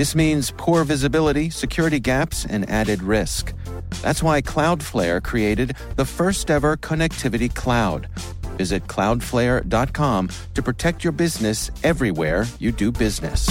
This means poor visibility, security gaps, and added risk. That's why Cloudflare created the first ever connectivity cloud. Visit cloudflare.com to protect your business everywhere you do business.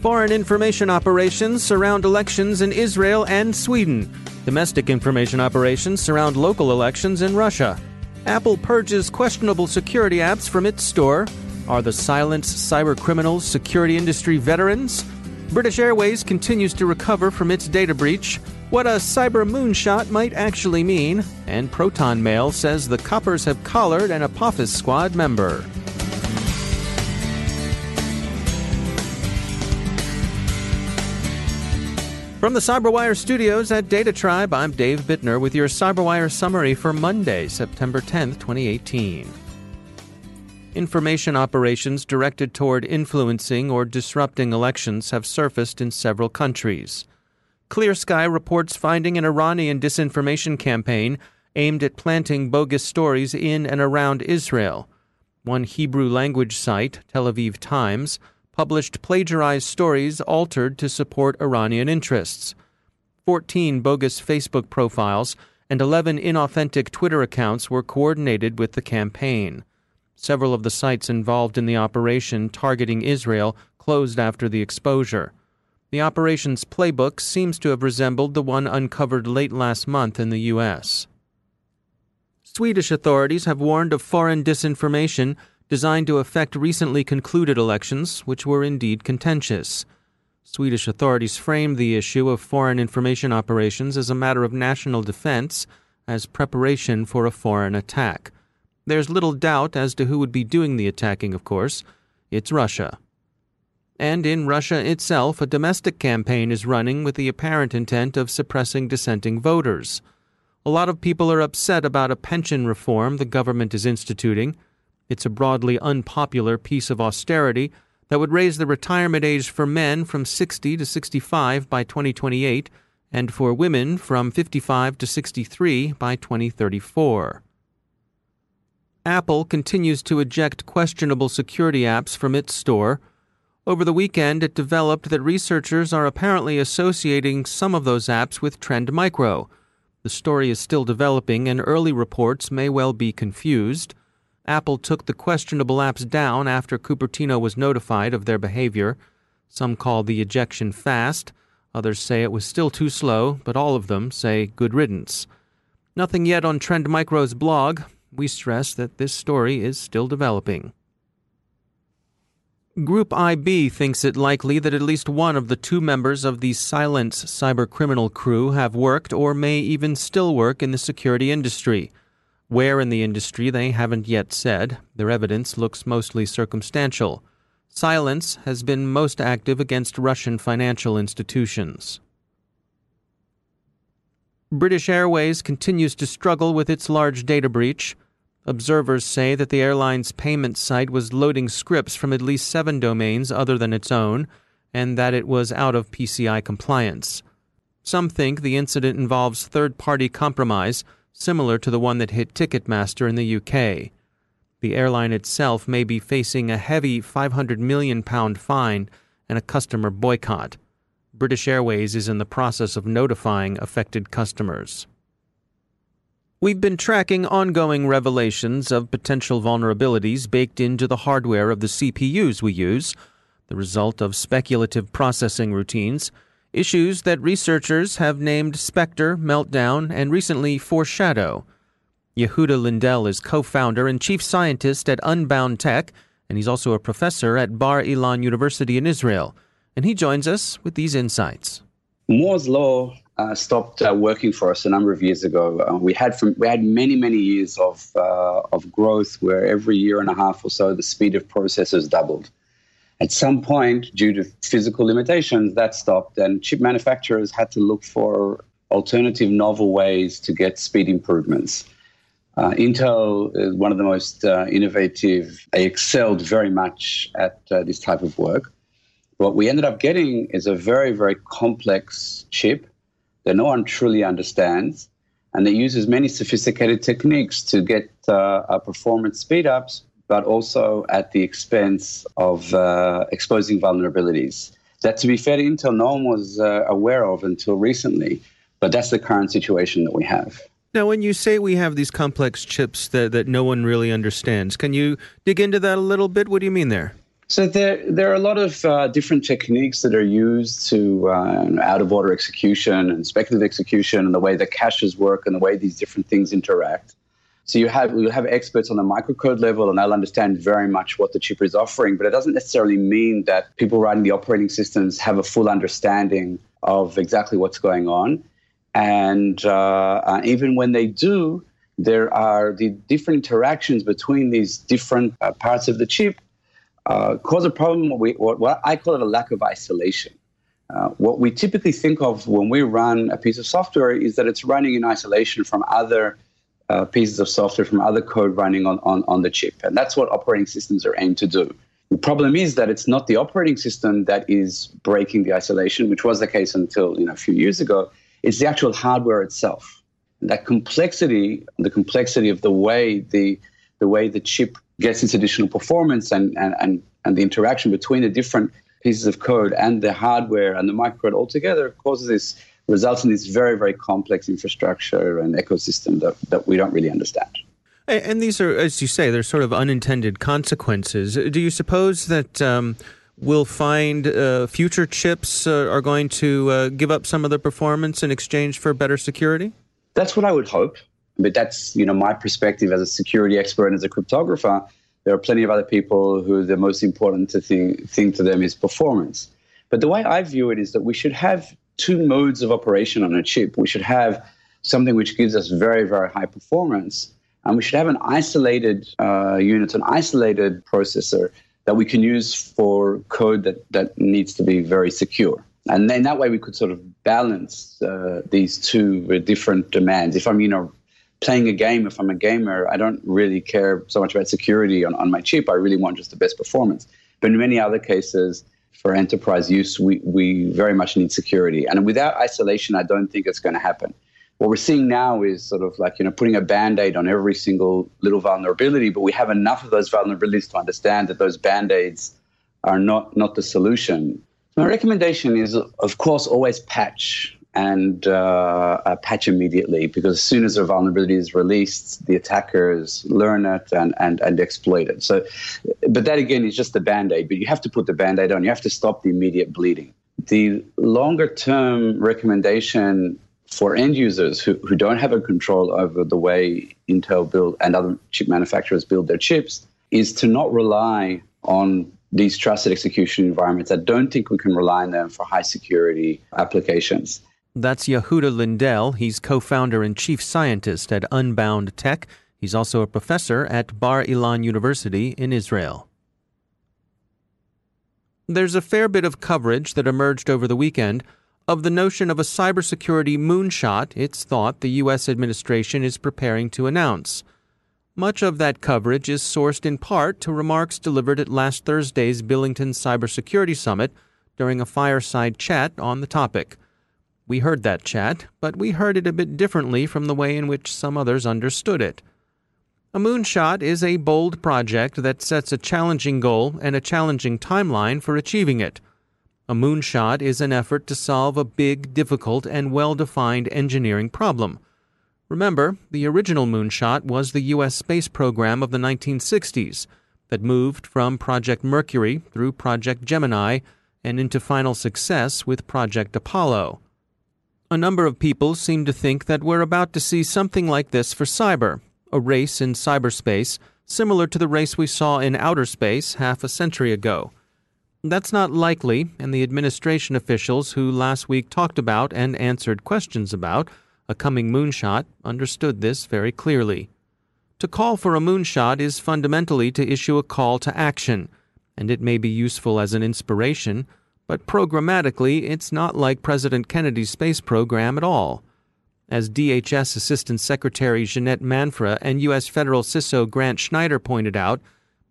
Foreign information operations surround elections in Israel and Sweden. Domestic information operations surround local elections in Russia. Apple purges questionable security apps from its store. Are the silent cyber criminals security industry veterans? British Airways continues to recover from its data breach. What a cyber moonshot might actually mean. And Proton Mail says the coppers have collared an Apophis Squad member. From the CyberWire studios at Data Tribe, I'm Dave Bittner with your CyberWire summary for Monday, September 10th, 2018. Information operations directed toward influencing or disrupting elections have surfaced in several countries. Clear Sky reports finding an Iranian disinformation campaign aimed at planting bogus stories in and around Israel. One Hebrew language site, Tel Aviv Times, published plagiarized stories altered to support Iranian interests. 14 bogus Facebook profiles and 11 inauthentic Twitter accounts were coordinated with the campaign. Several of the sites involved in the operation targeting Israel closed after the exposure. The operation's playbook seems to have resembled the one uncovered late last month in the U.S. Swedish authorities have warned of foreign disinformation designed to affect recently concluded elections, which were indeed contentious. Swedish authorities framed the issue of foreign information operations as a matter of national defense, as preparation for a foreign attack. There's little doubt as to who would be doing the attacking, of course. It's Russia. And in Russia itself, a domestic campaign is running with the apparent intent of suppressing dissenting voters. A lot of people are upset about a pension reform the government is instituting. It's a broadly unpopular piece of austerity that would raise the retirement age for men from 60 to 65 by 2028 and for women from 55 to 63 by 2034. Apple continues to eject questionable security apps from its store. Over the weekend, it developed that researchers are apparently associating some of those apps with Trend Micro. The story is still developing, and early reports may well be confused. Apple took the questionable apps down after Cupertino was notified of their behavior. Some call the ejection fast, others say it was still too slow, but all of them say good riddance. Nothing yet on Trend Micro's blog. We stress that this story is still developing. Group IB thinks it likely that at least one of the two members of the Silence cybercriminal crew have worked or may even still work in the security industry. Where in the industry they haven't yet said. Their evidence looks mostly circumstantial. Silence has been most active against Russian financial institutions. British Airways continues to struggle with its large data breach. Observers say that the airline's payment site was loading scripts from at least seven domains other than its own, and that it was out of PCI compliance. Some think the incident involves third party compromise similar to the one that hit Ticketmaster in the UK. The airline itself may be facing a heavy £500 million fine and a customer boycott. British Airways is in the process of notifying affected customers. We've been tracking ongoing revelations of potential vulnerabilities baked into the hardware of the CPUs we use, the result of speculative processing routines issues that researchers have named Spectre, Meltdown, and recently Foreshadow. Yehuda Lindell is co founder and chief scientist at Unbound Tech, and he's also a professor at Bar Ilan University in Israel. And he joins us with these insights. Moore's Law uh, stopped uh, working for us a number of years ago. Uh, we had from, we had many many years of uh, of growth where every year and a half or so the speed of processors doubled. At some point, due to physical limitations, that stopped, and chip manufacturers had to look for alternative, novel ways to get speed improvements. Uh, Intel is one of the most uh, innovative. They excelled very much at uh, this type of work. What we ended up getting is a very, very complex chip that no one truly understands, and that uses many sophisticated techniques to get uh, performance speedups, but also at the expense of uh, exposing vulnerabilities. That, to be fair to Intel, no one was uh, aware of until recently, but that's the current situation that we have. Now, when you say we have these complex chips that, that no one really understands, can you dig into that a little bit? What do you mean there? So there, there are a lot of uh, different techniques that are used to uh, out of order execution and speculative execution, and the way the caches work, and the way these different things interact. So you have you have experts on the microcode level, and they'll understand very much what the chip is offering. But it doesn't necessarily mean that people writing the operating systems have a full understanding of exactly what's going on. And uh, uh, even when they do, there are the different interactions between these different uh, parts of the chip uh, cause a problem. What, we, what, what, I call it a lack of isolation. Uh, what we typically think of when we run a piece of software is that it's running in isolation from other uh, pieces of software, from other code running on, on, on the chip. And that's what operating systems are aimed to do. The problem is that it's not the operating system that is breaking the isolation, which was the case until you know, a few years ago it's the actual hardware itself. And that complexity, the complexity of the way the the way the chip gets its additional performance and, and, and, and the interaction between the different pieces of code and the hardware and the microcode altogether causes this results in this very, very complex infrastructure and ecosystem that, that we don't really understand. And these are, as you say, they're sort of unintended consequences. Do you suppose that um, we'll find uh, future chips uh, are going to uh, give up some of their performance in exchange for better security? That's what I would hope. But that's you know my perspective as a security expert and as a cryptographer. There are plenty of other people who the most important to think, thing to them is performance. But the way I view it is that we should have two modes of operation on a chip. We should have something which gives us very, very high performance, and we should have an isolated uh, unit, an isolated processor that we can use for code that, that needs to be very secure. And then that way we could sort of balance uh, these two different demands. If I'm, you know, playing a game, if I'm a gamer, I don't really care so much about security on, on my chip. I really want just the best performance. But in many other cases, for enterprise use, we, we very much need security. And without isolation, I don't think it's going to happen. What we're seeing now is sort of like you know putting a band-aid on every single little vulnerability but we have enough of those vulnerabilities to understand that those band-aids are not not the solution. My recommendation is of course always patch and uh, patch immediately because as soon as a vulnerability is released the attackers learn it and, and, and exploit it so but that again is just the band-aid but you have to put the band-aid on you have to stop the immediate bleeding the longer term recommendation for end users who, who don't have a control over the way Intel build and other chip manufacturers build their chips is to not rely on these trusted execution environments. I don't think we can rely on them for high security applications. That's Yehuda Lindell. He's co founder and chief scientist at Unbound Tech. He's also a professor at Bar Ilan University in Israel. There's a fair bit of coverage that emerged over the weekend of the notion of a cybersecurity moonshot it's thought the U.S. administration is preparing to announce. Much of that coverage is sourced in part to remarks delivered at last Thursday's Billington Cybersecurity Summit during a fireside chat on the topic. We heard that chat, but we heard it a bit differently from the way in which some others understood it. A moonshot is a bold project that sets a challenging goal and a challenging timeline for achieving it. A moonshot is an effort to solve a big, difficult, and well defined engineering problem. Remember, the original moonshot was the U.S. space program of the 1960s that moved from Project Mercury through Project Gemini and into final success with Project Apollo. A number of people seem to think that we're about to see something like this for cyber, a race in cyberspace similar to the race we saw in outer space half a century ago. That's not likely, and the administration officials who last week talked about and answered questions about a coming moonshot understood this very clearly. To call for a moonshot is fundamentally to issue a call to action, and it may be useful as an inspiration, but programmatically it's not like President Kennedy's space program at all. As DHS Assistant Secretary Jeanette Manfra and U.S. Federal CISO Grant Schneider pointed out,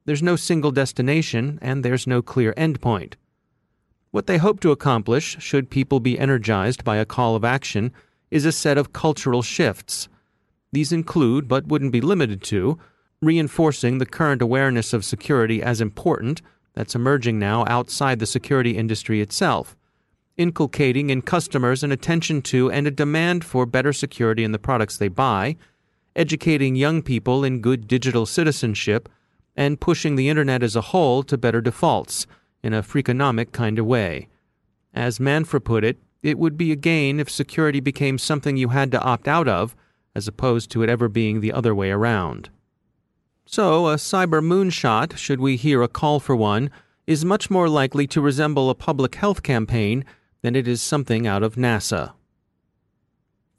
there's no single destination and there's no clear endpoint. What they hope to accomplish, should people be energized by a call of action, is a set of cultural shifts these include, but wouldn't be limited to, reinforcing the current awareness of security as important that's emerging now outside the security industry itself, inculcating in customers an attention to and a demand for better security in the products they buy, educating young people in good digital citizenship, and pushing the Internet as a whole to better defaults in a Freakonomic kind of way. As Manfra put it, it would be a gain if security became something you had to opt out of as opposed to it ever being the other way around. So, a cyber moonshot, should we hear a call for one, is much more likely to resemble a public health campaign than it is something out of NASA.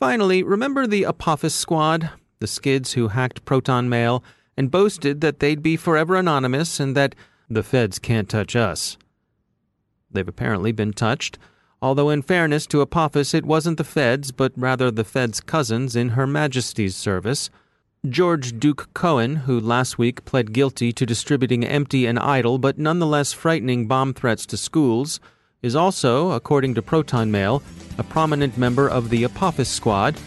Finally, remember the Apophis Squad, the skids who hacked Proton Mail and boasted that they'd be forever anonymous and that the feds can't touch us. They've apparently been touched although in fairness to Apophis it wasn't the feds, but rather the feds' cousins in Her Majesty's service. George Duke Cohen, who last week pled guilty to distributing empty and idle but nonetheless frightening bomb threats to schools, is also, according to Proton Mail, a prominent member of the Apophis Squad,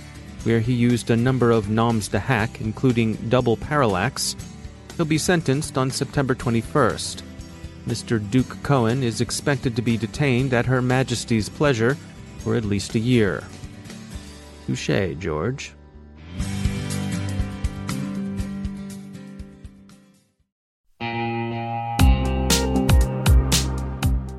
where he used a number of noms to hack, including double parallax. He'll be sentenced on September 21st. Mr. Duke Cohen is expected to be detained at Her Majesty's pleasure for at least a year. Touche, George.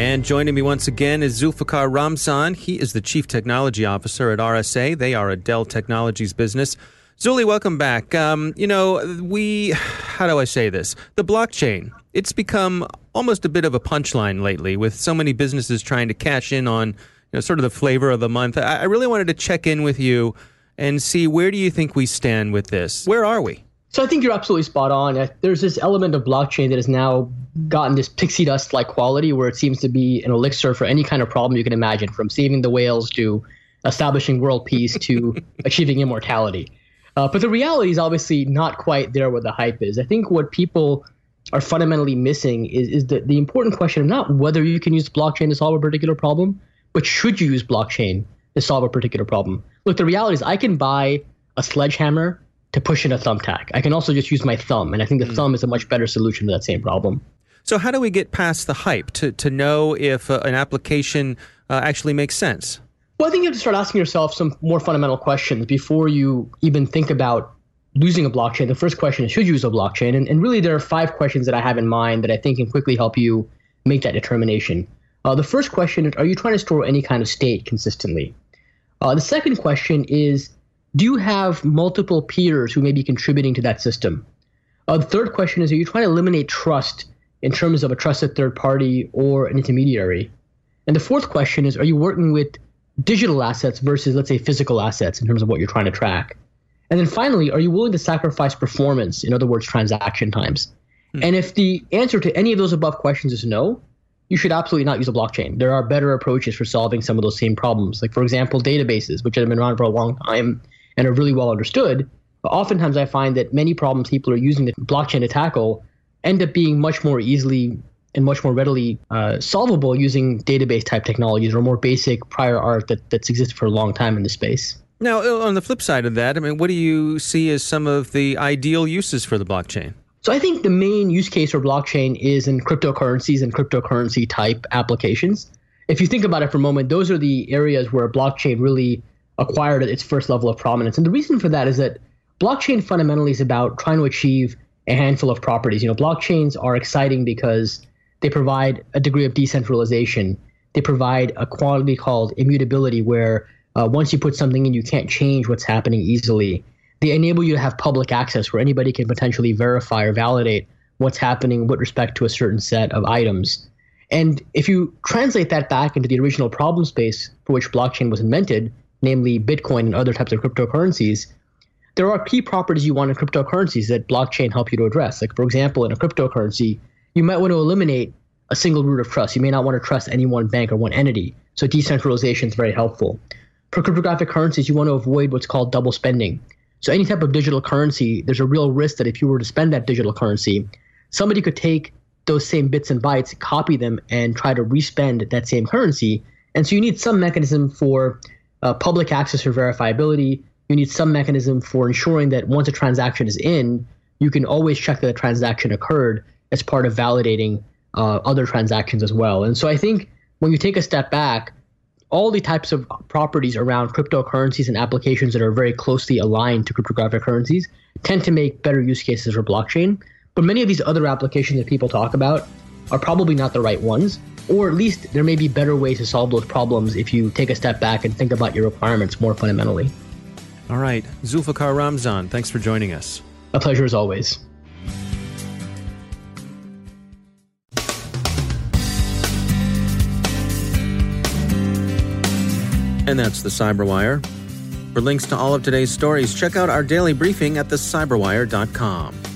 And joining me once again is Zulfikar Ramzan. He is the Chief Technology Officer at RSA. They are a Dell Technologies business. Zuli, welcome back. Um, you know, we, how do I say this? The blockchain, it's become almost a bit of a punchline lately with so many businesses trying to cash in on, you know, sort of the flavor of the month. I, I really wanted to check in with you and see where do you think we stand with this? Where are we? So I think you're absolutely spot on. There's this element of blockchain that has now gotten this pixie dust like quality where it seems to be an elixir for any kind of problem you can imagine, from saving the whales to establishing world peace to achieving immortality. Uh, but the reality is obviously not quite there where the hype is. I think what people are fundamentally missing is, is the, the important question of not whether you can use blockchain to solve a particular problem, but should you use blockchain to solve a particular problem? Look, the reality is I can buy a sledgehammer to push in a thumbtack. I can also just use my thumb, and I think the mm. thumb is a much better solution to that same problem. So, how do we get past the hype to, to know if uh, an application uh, actually makes sense? Well, I think you have to start asking yourself some more fundamental questions before you even think about using a blockchain. The first question is should you use a blockchain? And, and really, there are five questions that I have in mind that I think can quickly help you make that determination. Uh, the first question is Are you trying to store any kind of state consistently? Uh, the second question is Do you have multiple peers who may be contributing to that system? Uh, the third question is Are you trying to eliminate trust in terms of a trusted third party or an intermediary? And the fourth question is Are you working with digital assets versus, let's say, physical assets in terms of what you're trying to track? And then finally, are you willing to sacrifice performance, in other words, transaction times? Hmm. And if the answer to any of those above questions is no, you should absolutely not use a blockchain. There are better approaches for solving some of those same problems. Like, for example, databases, which have been around for a long time and are really well understood. But oftentimes, I find that many problems people are using the blockchain to tackle end up being much more easily and much more readily uh, solvable using database type technologies or more basic prior art that, that's existed for a long time in the space. Now, uh, on the flip side of that, I mean, what do you see as some of the ideal uses for the blockchain? So I think the main use case for blockchain is in cryptocurrencies and cryptocurrency type applications. If you think about it for a moment, those are the areas where blockchain really acquired its first level of prominence. And the reason for that is that blockchain fundamentally is about trying to achieve a handful of properties. You know, blockchains are exciting because they provide a degree of decentralization. They provide a quality called immutability, where uh, once you put something in, you can't change what's happening easily. They enable you to have public access where anybody can potentially verify or validate what's happening with respect to a certain set of items. And if you translate that back into the original problem space for which blockchain was invented, namely Bitcoin and other types of cryptocurrencies, there are key properties you want in cryptocurrencies that blockchain help you to address. Like, for example, in a cryptocurrency, you might want to eliminate a single root of trust. You may not want to trust any one bank or one entity. So decentralization is very helpful. For cryptographic currencies, you want to avoid what's called double spending. So any type of digital currency, there's a real risk that if you were to spend that digital currency, somebody could take those same bits and bytes, copy them, and try to respend that same currency. And so you need some mechanism for uh, public access or verifiability. You need some mechanism for ensuring that once a transaction is in, you can always check that the transaction occurred as part of validating uh, other transactions as well. And so I think when you take a step back, all the types of properties around cryptocurrencies and applications that are very closely aligned to cryptographic currencies tend to make better use cases for blockchain. But many of these other applications that people talk about are probably not the right ones, or at least there may be better ways to solve those problems if you take a step back and think about your requirements more fundamentally. All right. Zulfikar Ramzan, thanks for joining us. A pleasure as always. And that's the Cyberwire. For links to all of today's stories, check out our daily briefing at thecyberwire.com.